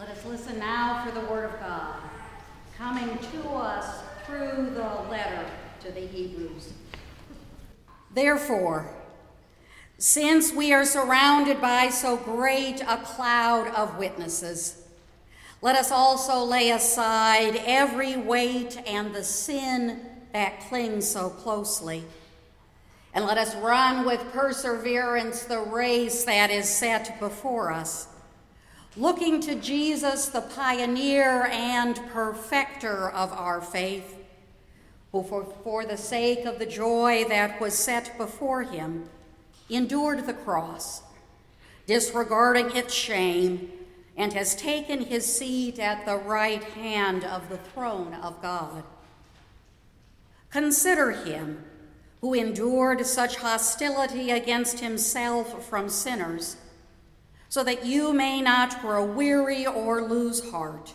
Let us listen now for the Word of God, coming to us through the letter to the Hebrews. Therefore, since we are surrounded by so great a cloud of witnesses, let us also lay aside every weight and the sin that clings so closely. And let us run with perseverance the race that is set before us looking to Jesus, the pioneer and perfecter of our faith, who, for, for the sake of the joy that was set before him, endured the cross, disregarding its shame, and has taken his seat at the right hand of the throne of God. Consider him who endured such hostility against himself from sinners so that you may not grow weary or lose heart.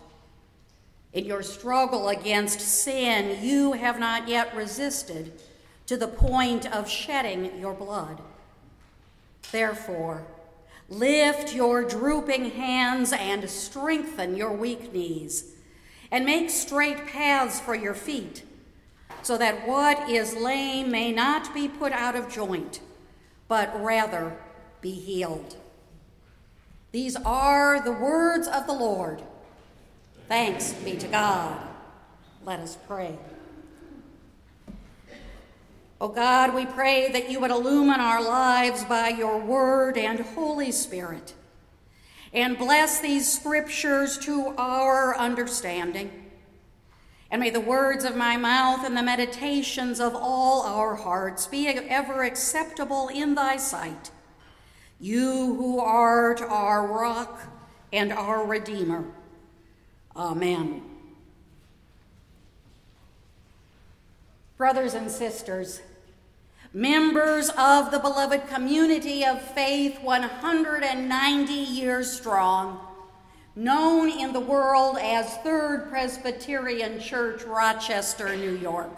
In your struggle against sin, you have not yet resisted to the point of shedding your blood. Therefore, lift your drooping hands and strengthen your weak knees, and make straight paths for your feet, so that what is lame may not be put out of joint, but rather be healed. These are the words of the Lord. Thanks be to God. Let us pray. O oh God, we pray that you would illumine our lives by your word and Holy Spirit, and bless these scriptures to our understanding. And may the words of my mouth and the meditations of all our hearts be ever acceptable in thy sight you who art our rock and our Redeemer. Amen. Brothers and sisters, members of the beloved community of faith 190 years strong, known in the world as Third Presbyterian Church, Rochester, New York.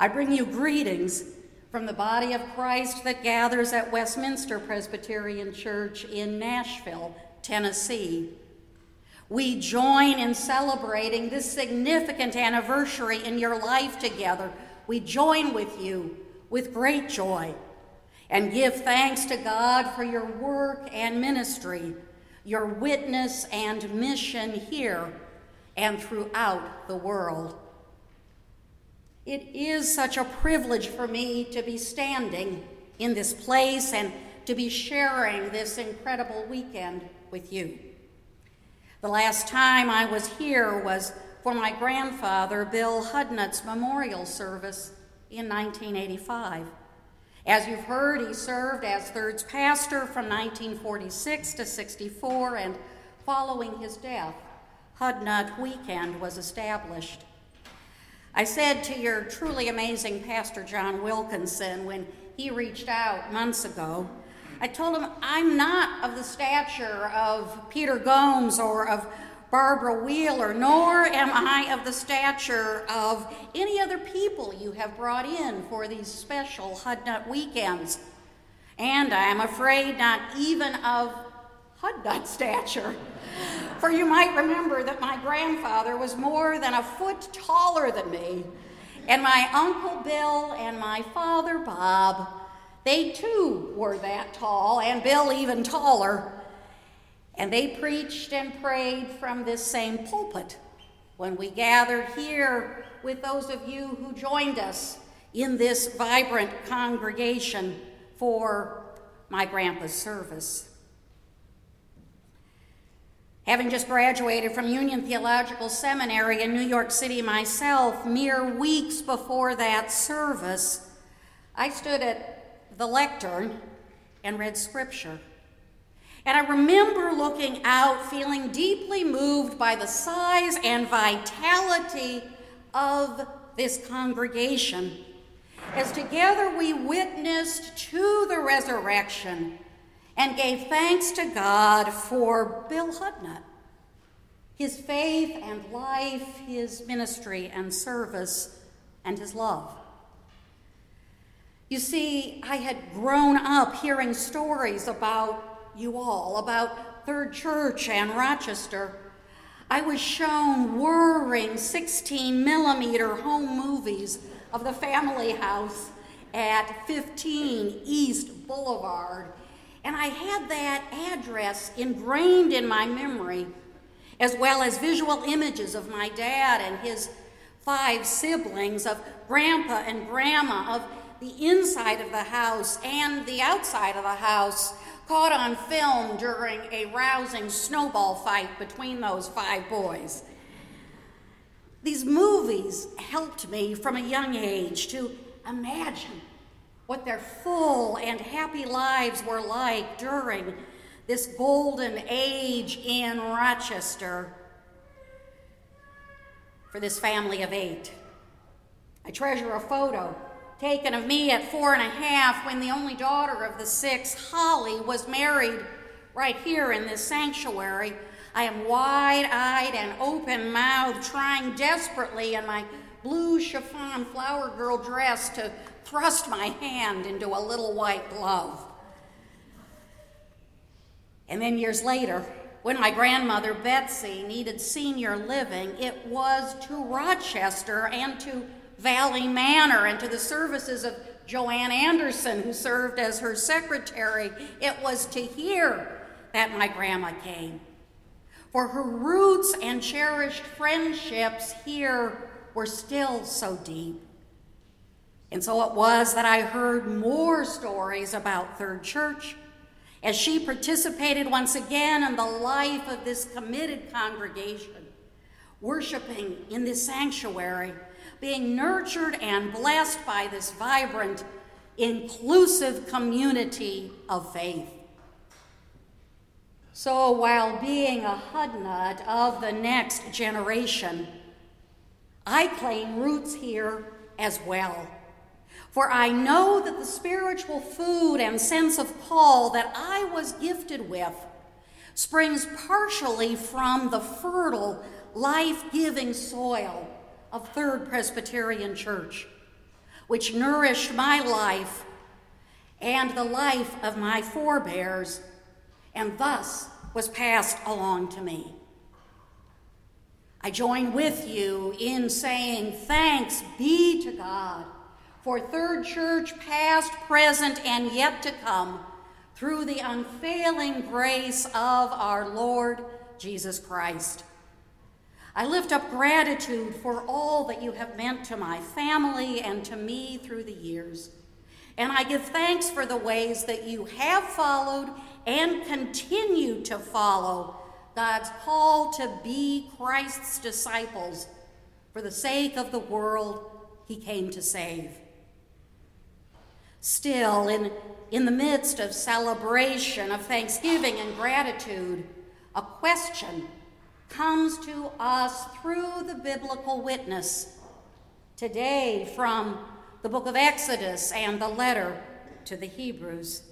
I bring you greetings from the body of Christ that gathers at Westminster Presbyterian Church in Nashville, Tennessee. We join in celebrating this significant anniversary in your life together. We join with you with great joy and give thanks to God for your work and ministry, your witness and mission here and throughout the world. It is such a privilege for me to be standing in this place and to be sharing this incredible weekend with you. The last time I was here was for my grandfather, Bill Hudnut's memorial service in 1985. As you've heard, he served as Third's pastor from 1946 to 64, and following his death, Hudnut Weekend was established. I said to your truly amazing Pastor John Wilkinson when he reached out months ago, I told him, I'm not of the stature of Peter Gomes or of Barbara Wheeler, nor am I of the stature of any other people you have brought in for these special Hudnut weekends. And I am afraid not even of Hudnut stature. For you might remember that my grandfather was more than a foot taller than me, and my Uncle Bill and my father Bob, they too were that tall, and Bill even taller. And they preached and prayed from this same pulpit when we gathered here with those of you who joined us in this vibrant congregation for my grandpa's service. Having just graduated from Union Theological Seminary in New York City myself, mere weeks before that service, I stood at the lectern and read scripture. And I remember looking out, feeling deeply moved by the size and vitality of this congregation, as together we witnessed to the resurrection and gave thanks to God for Bill Hudnut, his faith and life, his ministry and service, and his love. You see, I had grown up hearing stories about you all, about Third Church and Rochester, I was shown whirring 16 millimeter home movies of the family house at 15 East Boulevard. And I had that address ingrained in my memory, as well as visual images of my dad and his five siblings, of grandpa and grandma, of the inside of the house and the outside of the house caught on film during a rousing snowball fight between those five boys. These movies helped me from a young age to imagine what their full and happy lives were like during this golden age in Rochester for this family of eight. I treasure a photo taken of me at four and a half when the only daughter of the six, Holly, was married right here in this sanctuary. I am wide eyed and open mouthed, trying desperately in my blue chiffon flower girl dress to thrust my hand into a little white glove. And then years later, when my grandmother Betsy needed senior living, it was to Rochester and to Valley Manor and to the services of Joanne Anderson, who served as her secretary. It was to here that my grandma came. For her roots and cherished friendships here were still so deep. And so it was that I heard more stories about Third Church as she participated once again in the life of this committed congregation, worshiping in this sanctuary being nurtured and blessed by this vibrant, inclusive community of faith. So while being a Hudnut of the next generation, I claim roots here as well. For I know that the spiritual food and sense of call that I was gifted with springs partially from the fertile, life giving soil of Third Presbyterian Church, which nourished my life and the life of my forebears, and thus was passed along to me. I join with you in saying thanks be to God for Third Church, past, present, and yet to come, through the unfailing grace of our Lord Jesus Christ. I lift up gratitude for all that you have meant to my family and to me through the years. And I give thanks for the ways that you have followed and continue to follow God's call to be Christ's disciples for the sake of the world he came to save. Still, in, in the midst of celebration, of thanksgiving and gratitude, a question comes to us through the biblical witness. Today, from the book of Exodus and the letter to the Hebrews.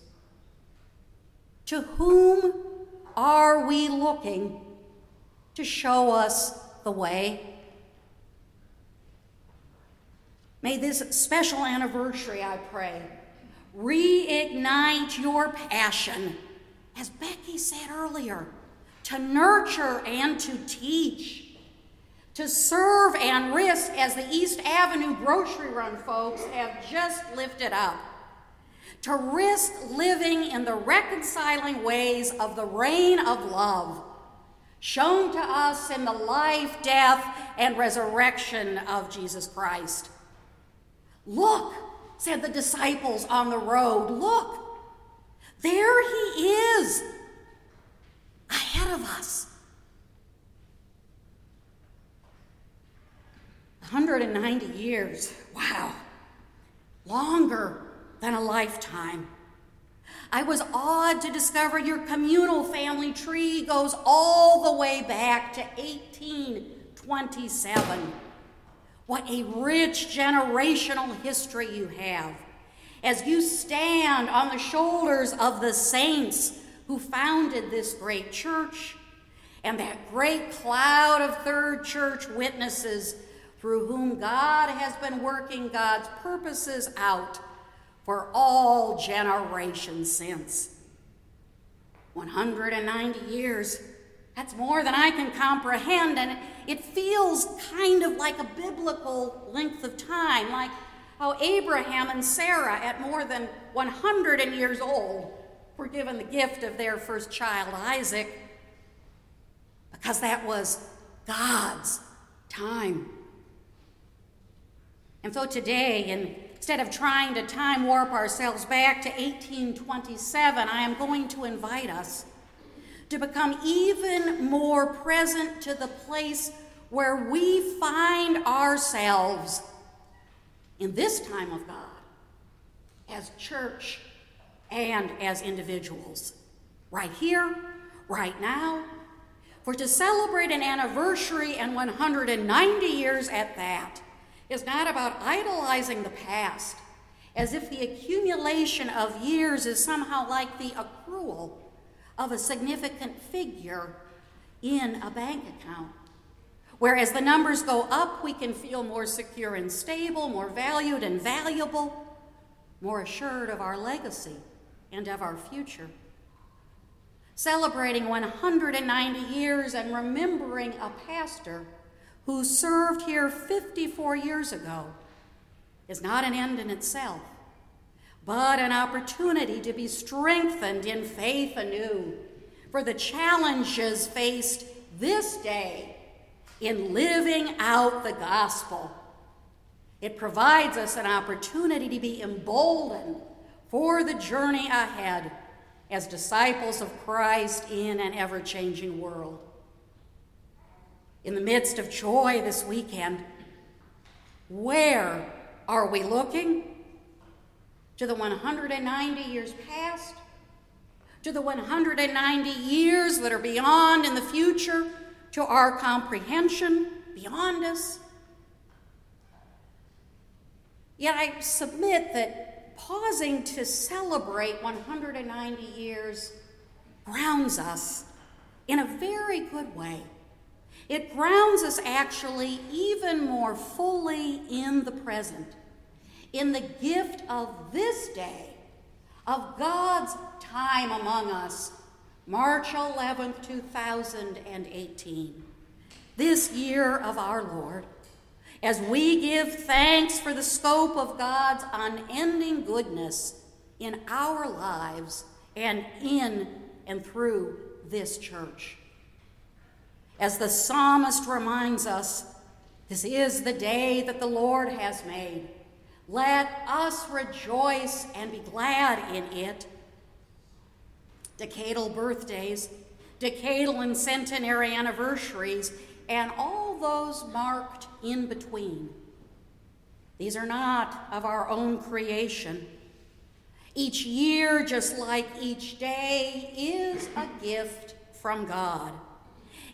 To whom are we looking to show us the way? May this special anniversary, I pray, reignite your passion, as Becky said earlier to nurture and to teach, to serve and risk, as the East Avenue grocery run folks have just lifted up, to risk living in the reconciling ways of the reign of love shown to us in the life, death, and resurrection of Jesus Christ. Look, said the disciples on the road, look, there he is ahead of us. 190 years. Wow. Longer than a lifetime. I was awed to discover your communal family tree goes all the way back to 1827. What a rich generational history you have. As you stand on the shoulders of the saints who founded this great church and that great cloud of third church witnesses through whom God has been working God's purposes out for all generations since. 190 years. That's more than I can comprehend, and it feels kind of like a biblical length of time, like how Abraham and Sarah, at more than 100 years old, were given the gift of their first child, Isaac, because that was God's time. And so today, instead of trying to time warp ourselves back to 1827, I am going to invite us to become even more present to the place where we find ourselves in this time of God as church and as individuals. Right here, right now. For to celebrate an anniversary and 190 years at that is not about idolizing the past, as if the accumulation of years is somehow like the accrual of a significant figure in a bank account. Whereas the numbers go up, we can feel more secure and stable, more valued and valuable, more assured of our legacy and of our future. Celebrating 190 years and remembering a pastor who served here 54 years ago is not an end in itself, but an opportunity to be strengthened in faith anew for the challenges faced this day in living out the gospel. It provides us an opportunity to be emboldened for the journey ahead as disciples of Christ in an ever changing world. In the midst of joy this weekend, where are we looking? To the 190 years past? To the 190 years that are beyond in the future? To our comprehension beyond us? Yet I submit that pausing to celebrate 190 years grounds us in a very good way. It grounds us actually even more fully in the present, in the gift of this day, of God's time among us, March 11th, 2018, this year of our Lord as we give thanks for the scope of God's unending goodness in our lives and in and through this church. As the psalmist reminds us, this is the day that the Lord has made. Let us rejoice and be glad in it. Decadal birthdays, decadal and centenary anniversaries, and all those marked in between. These are not of our own creation. Each year, just like each day, is a gift from God.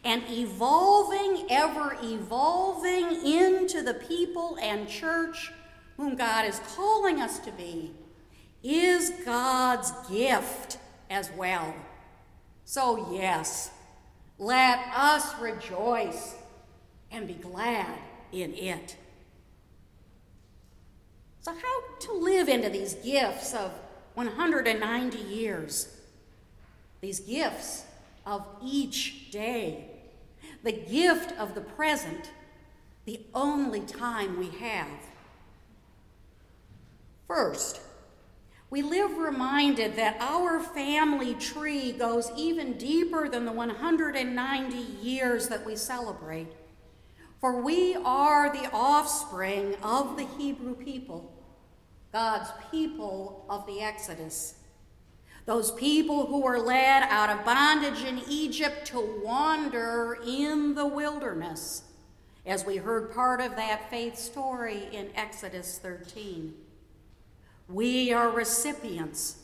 And evolving, ever evolving into the people and church whom God is calling us to be is God's gift as well. So, yes, let us rejoice and be glad in it. So, how to live into these gifts of 190 years? These gifts of each day. The gift of the present, the only time we have. First, we live reminded that our family tree goes even deeper than the 190 years that we celebrate. For we are the offspring of the Hebrew people, God's people of the Exodus. Those people who were led out of bondage in Egypt to wander in the wilderness, as we heard part of that faith story in Exodus 13. We are recipients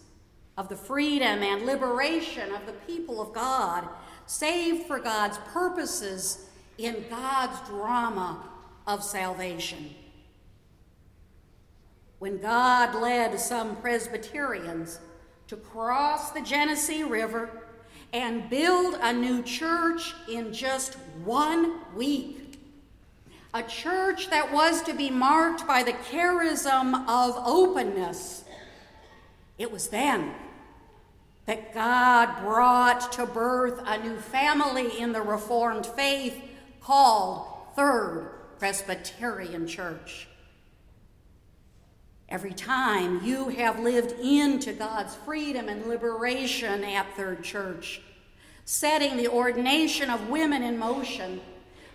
of the freedom and liberation of the people of God, saved for God's purposes in God's drama of salvation. When God led some Presbyterians to cross the Genesee River and build a new church in just one week, a church that was to be marked by the charism of openness. It was then that God brought to birth a new family in the Reformed faith called Third Presbyterian Church. Every time you have lived into God's freedom and liberation at Third Church, setting the ordination of women in motion,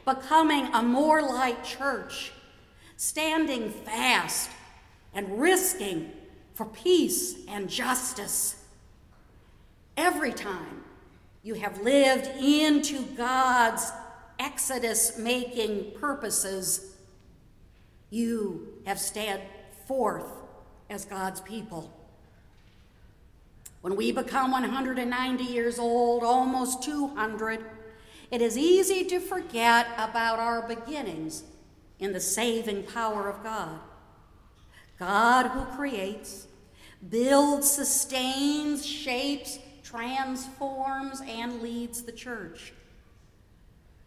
becoming a More Light church, standing fast and risking for peace and justice. Every time you have lived into God's exodus making purposes, you have stood forth as God's people. When we become 190 years old, almost 200, it is easy to forget about our beginnings in the saving power of God. God who creates, builds, sustains, shapes, transforms, and leads the church.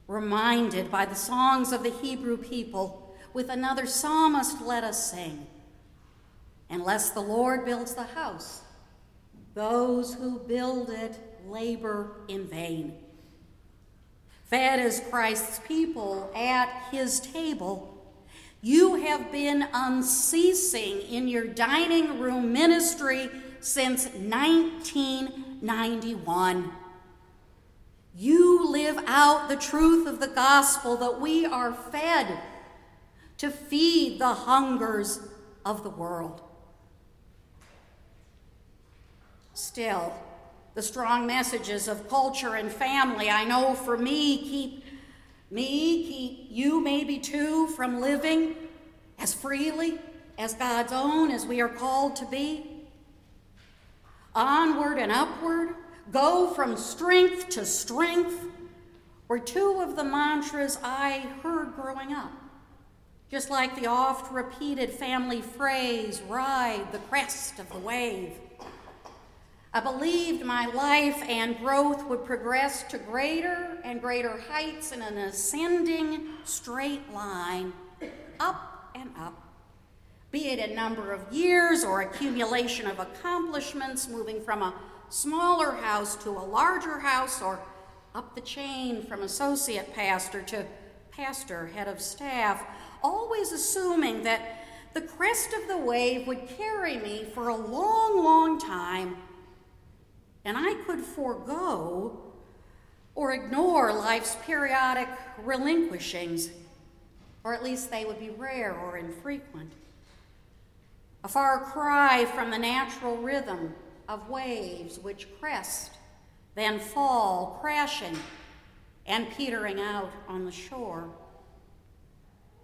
Reminded by the songs of the Hebrew people, with another psalmist, let us sing. Unless the Lord builds the house, those who build it labor in vain. Fed as Christ's people at his table, you have been unceasing in your dining room ministry since 1991. You live out the truth of the gospel that we are fed to feed the hungers of the world. Still, the strong messages of culture and family, I know for me, keep me, keep you maybe too, from living as freely as God's own as we are called to be. Onward and upward, go from strength to strength, were two of the mantras I heard growing up. Just like the oft repeated family phrase, ride the crest of the wave. I believed my life and growth would progress to greater and greater heights in an ascending straight line, up and up, be it a number of years or accumulation of accomplishments, moving from a smaller house to a larger house, or up the chain from associate pastor to pastor, head of staff, always assuming that the crest of the wave would carry me for a long, long time and I could forego or ignore life's periodic relinquishings, or at least they would be rare or infrequent. A far cry from the natural rhythm of waves which crest, then fall, crashing and petering out on the shore.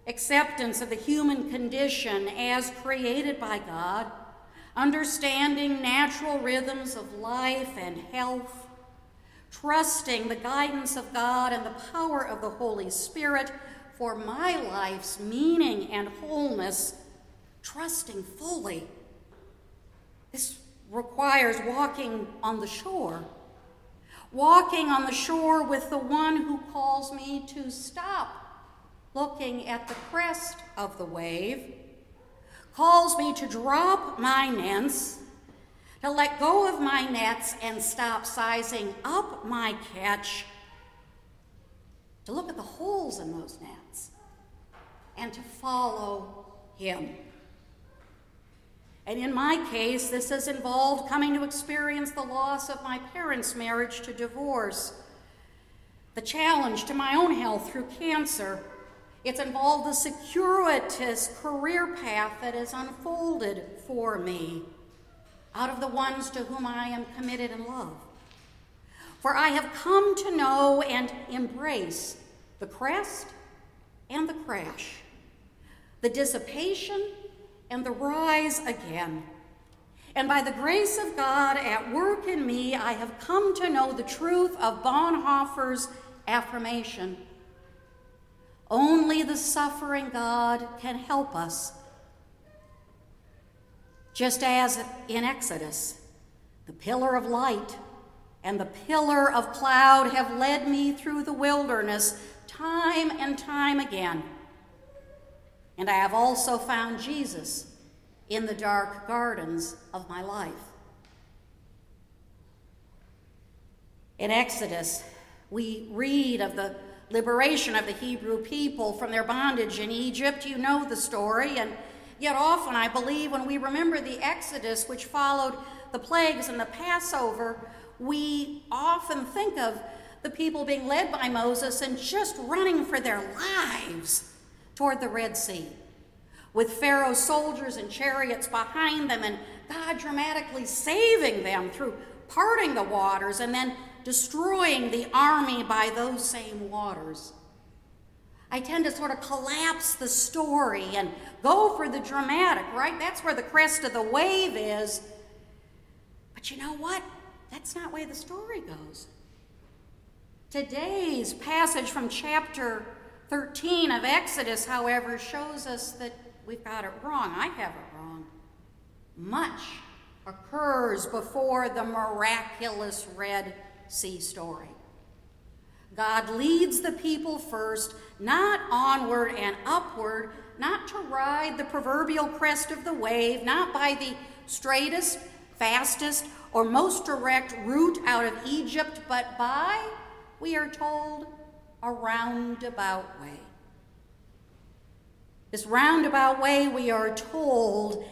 Acceptance of the human condition as created by God understanding natural rhythms of life and health, trusting the guidance of God and the power of the Holy Spirit for my life's meaning and wholeness, trusting fully. This requires walking on the shore, walking on the shore with the one who calls me to stop looking at the crest of the wave calls me to drop my nets, to let go of my nets and stop sizing up my catch, to look at the holes in those nets, and to follow Him. And in my case, this has involved coming to experience the loss of my parents' marriage to divorce, the challenge to my own health through cancer it's involved the circuitous career path that is unfolded for me out of the ones to whom I am committed in love. For I have come to know and embrace the crest and the crash, the dissipation and the rise again. And by the grace of God at work in me, I have come to know the truth of Bonhoeffer's affirmation only the suffering God can help us. Just as in Exodus, the pillar of light and the pillar of cloud have led me through the wilderness time and time again. And I have also found Jesus in the dark gardens of my life. In Exodus, we read of the liberation of the Hebrew people from their bondage in Egypt. You know the story, and yet often I believe when we remember the Exodus, which followed the plagues and the Passover, we often think of the people being led by Moses and just running for their lives toward the Red Sea, with Pharaoh's soldiers and chariots behind them, and God dramatically saving them through parting the waters and then destroying the army by those same waters. I tend to sort of collapse the story and go for the dramatic, right? That's where the crest of the wave is. But you know what? That's not where the story goes. Today's passage from chapter 13 of Exodus, however, shows us that we've got it wrong. I have it wrong. Much occurs before the miraculous Red Sea story. God leads the people first, not onward and upward, not to ride the proverbial crest of the wave, not by the straightest, fastest, or most direct route out of Egypt, but by, we are told, a roundabout way. This roundabout way, we are told,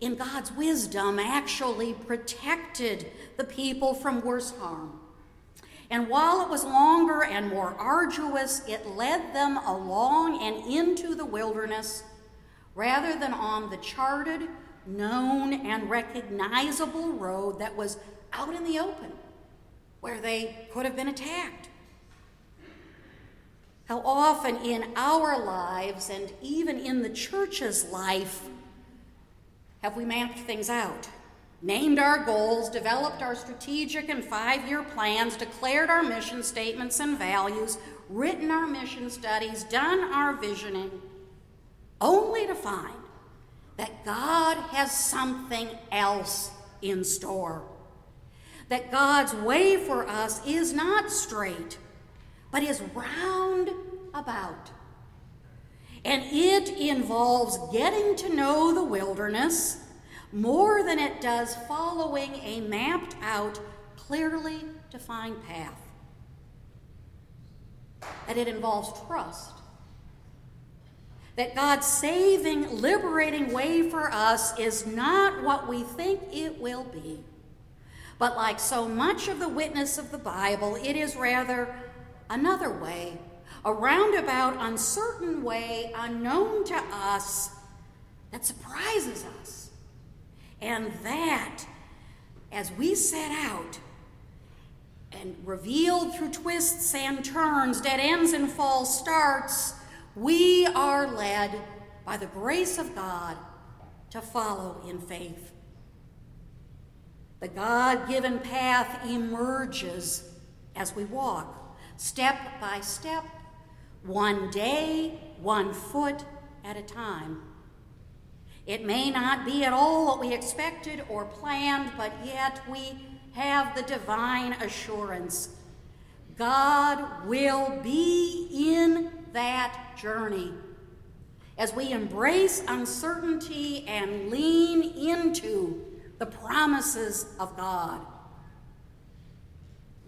in God's wisdom, actually protected the people from worse harm. And while it was longer and more arduous, it led them along and into the wilderness rather than on the charted, known, and recognizable road that was out in the open where they could have been attacked. How often in our lives and even in the church's life have we mapped things out? Named our goals, developed our strategic and five year plans, declared our mission statements and values, written our mission studies, done our visioning, only to find that God has something else in store. That God's way for us is not straight, but is round about. And it involves getting to know the wilderness more than it does following a mapped out, clearly defined path. That it involves trust. That God's saving, liberating way for us is not what we think it will be. But like so much of the witness of the Bible, it is rather another way, a roundabout, uncertain way, unknown to us, that surprises us and that, as we set out and revealed through twists and turns, dead ends and false starts, we are led by the grace of God to follow in faith. The God given path emerges as we walk, step by step, one day, one foot at a time. It may not be at all what we expected or planned, but yet we have the divine assurance God will be in that journey as we embrace uncertainty and lean into the promises of God.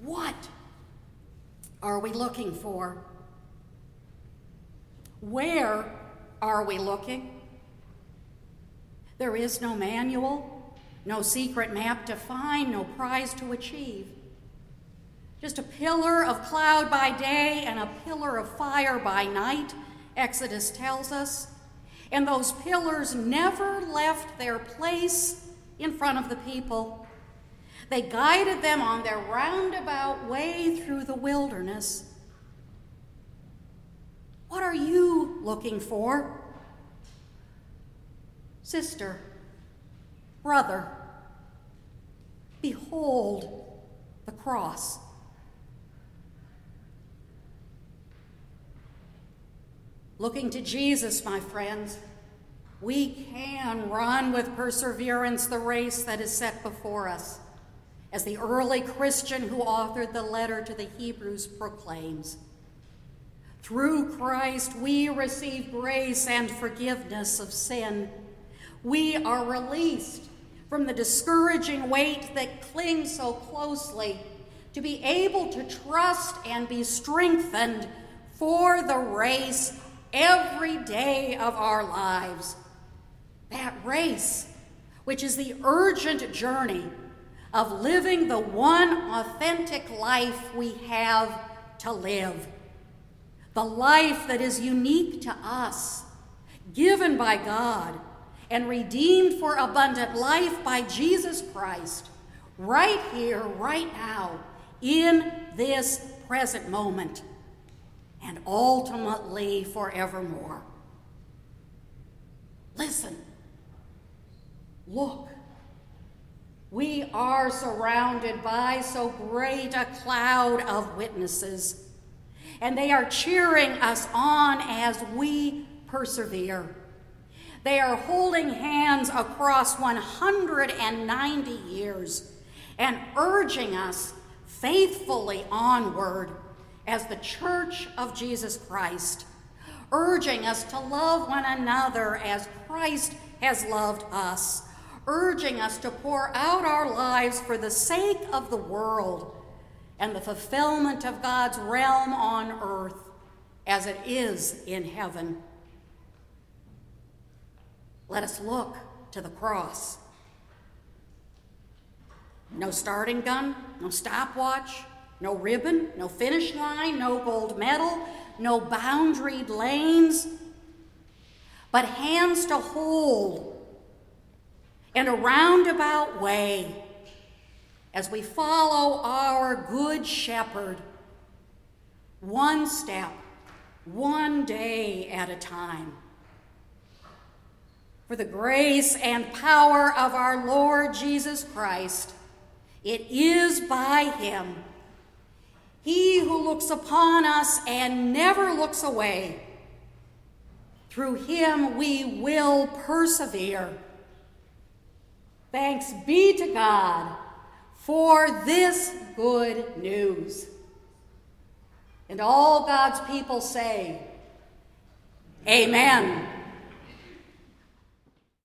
What are we looking for? Where are we looking? There is no manual, no secret map to find, no prize to achieve. Just a pillar of cloud by day and a pillar of fire by night, Exodus tells us. And those pillars never left their place in front of the people. They guided them on their roundabout way through the wilderness. What are you looking for? Sister, brother, behold the cross. Looking to Jesus, my friends, we can run with perseverance the race that is set before us, as the early Christian who authored the letter to the Hebrews proclaims. Through Christ, we receive grace and forgiveness of sin we are released from the discouraging weight that clings so closely to be able to trust and be strengthened for the race every day of our lives. That race, which is the urgent journey of living the one authentic life we have to live. The life that is unique to us, given by God, and redeemed for abundant life by Jesus Christ, right here, right now, in this present moment, and ultimately forevermore. Listen, look. We are surrounded by so great a cloud of witnesses, and they are cheering us on as we persevere. They are holding hands across 190 years and urging us faithfully onward as the Church of Jesus Christ, urging us to love one another as Christ has loved us urging us to pour out our lives for the sake of the world and the fulfillment of God's realm on earth as it is in heaven. Let us look to the cross. No starting gun, no stopwatch, no ribbon, no finish line, no gold medal, no boundaried lanes, but hands to hold in a roundabout way as we follow our Good Shepherd, one step, one day at a time. For the grace and power of our Lord Jesus Christ, it is by Him. He who looks upon us and never looks away. Through Him we will persevere Thanks be to God for this good news. And all God's people say, Amen.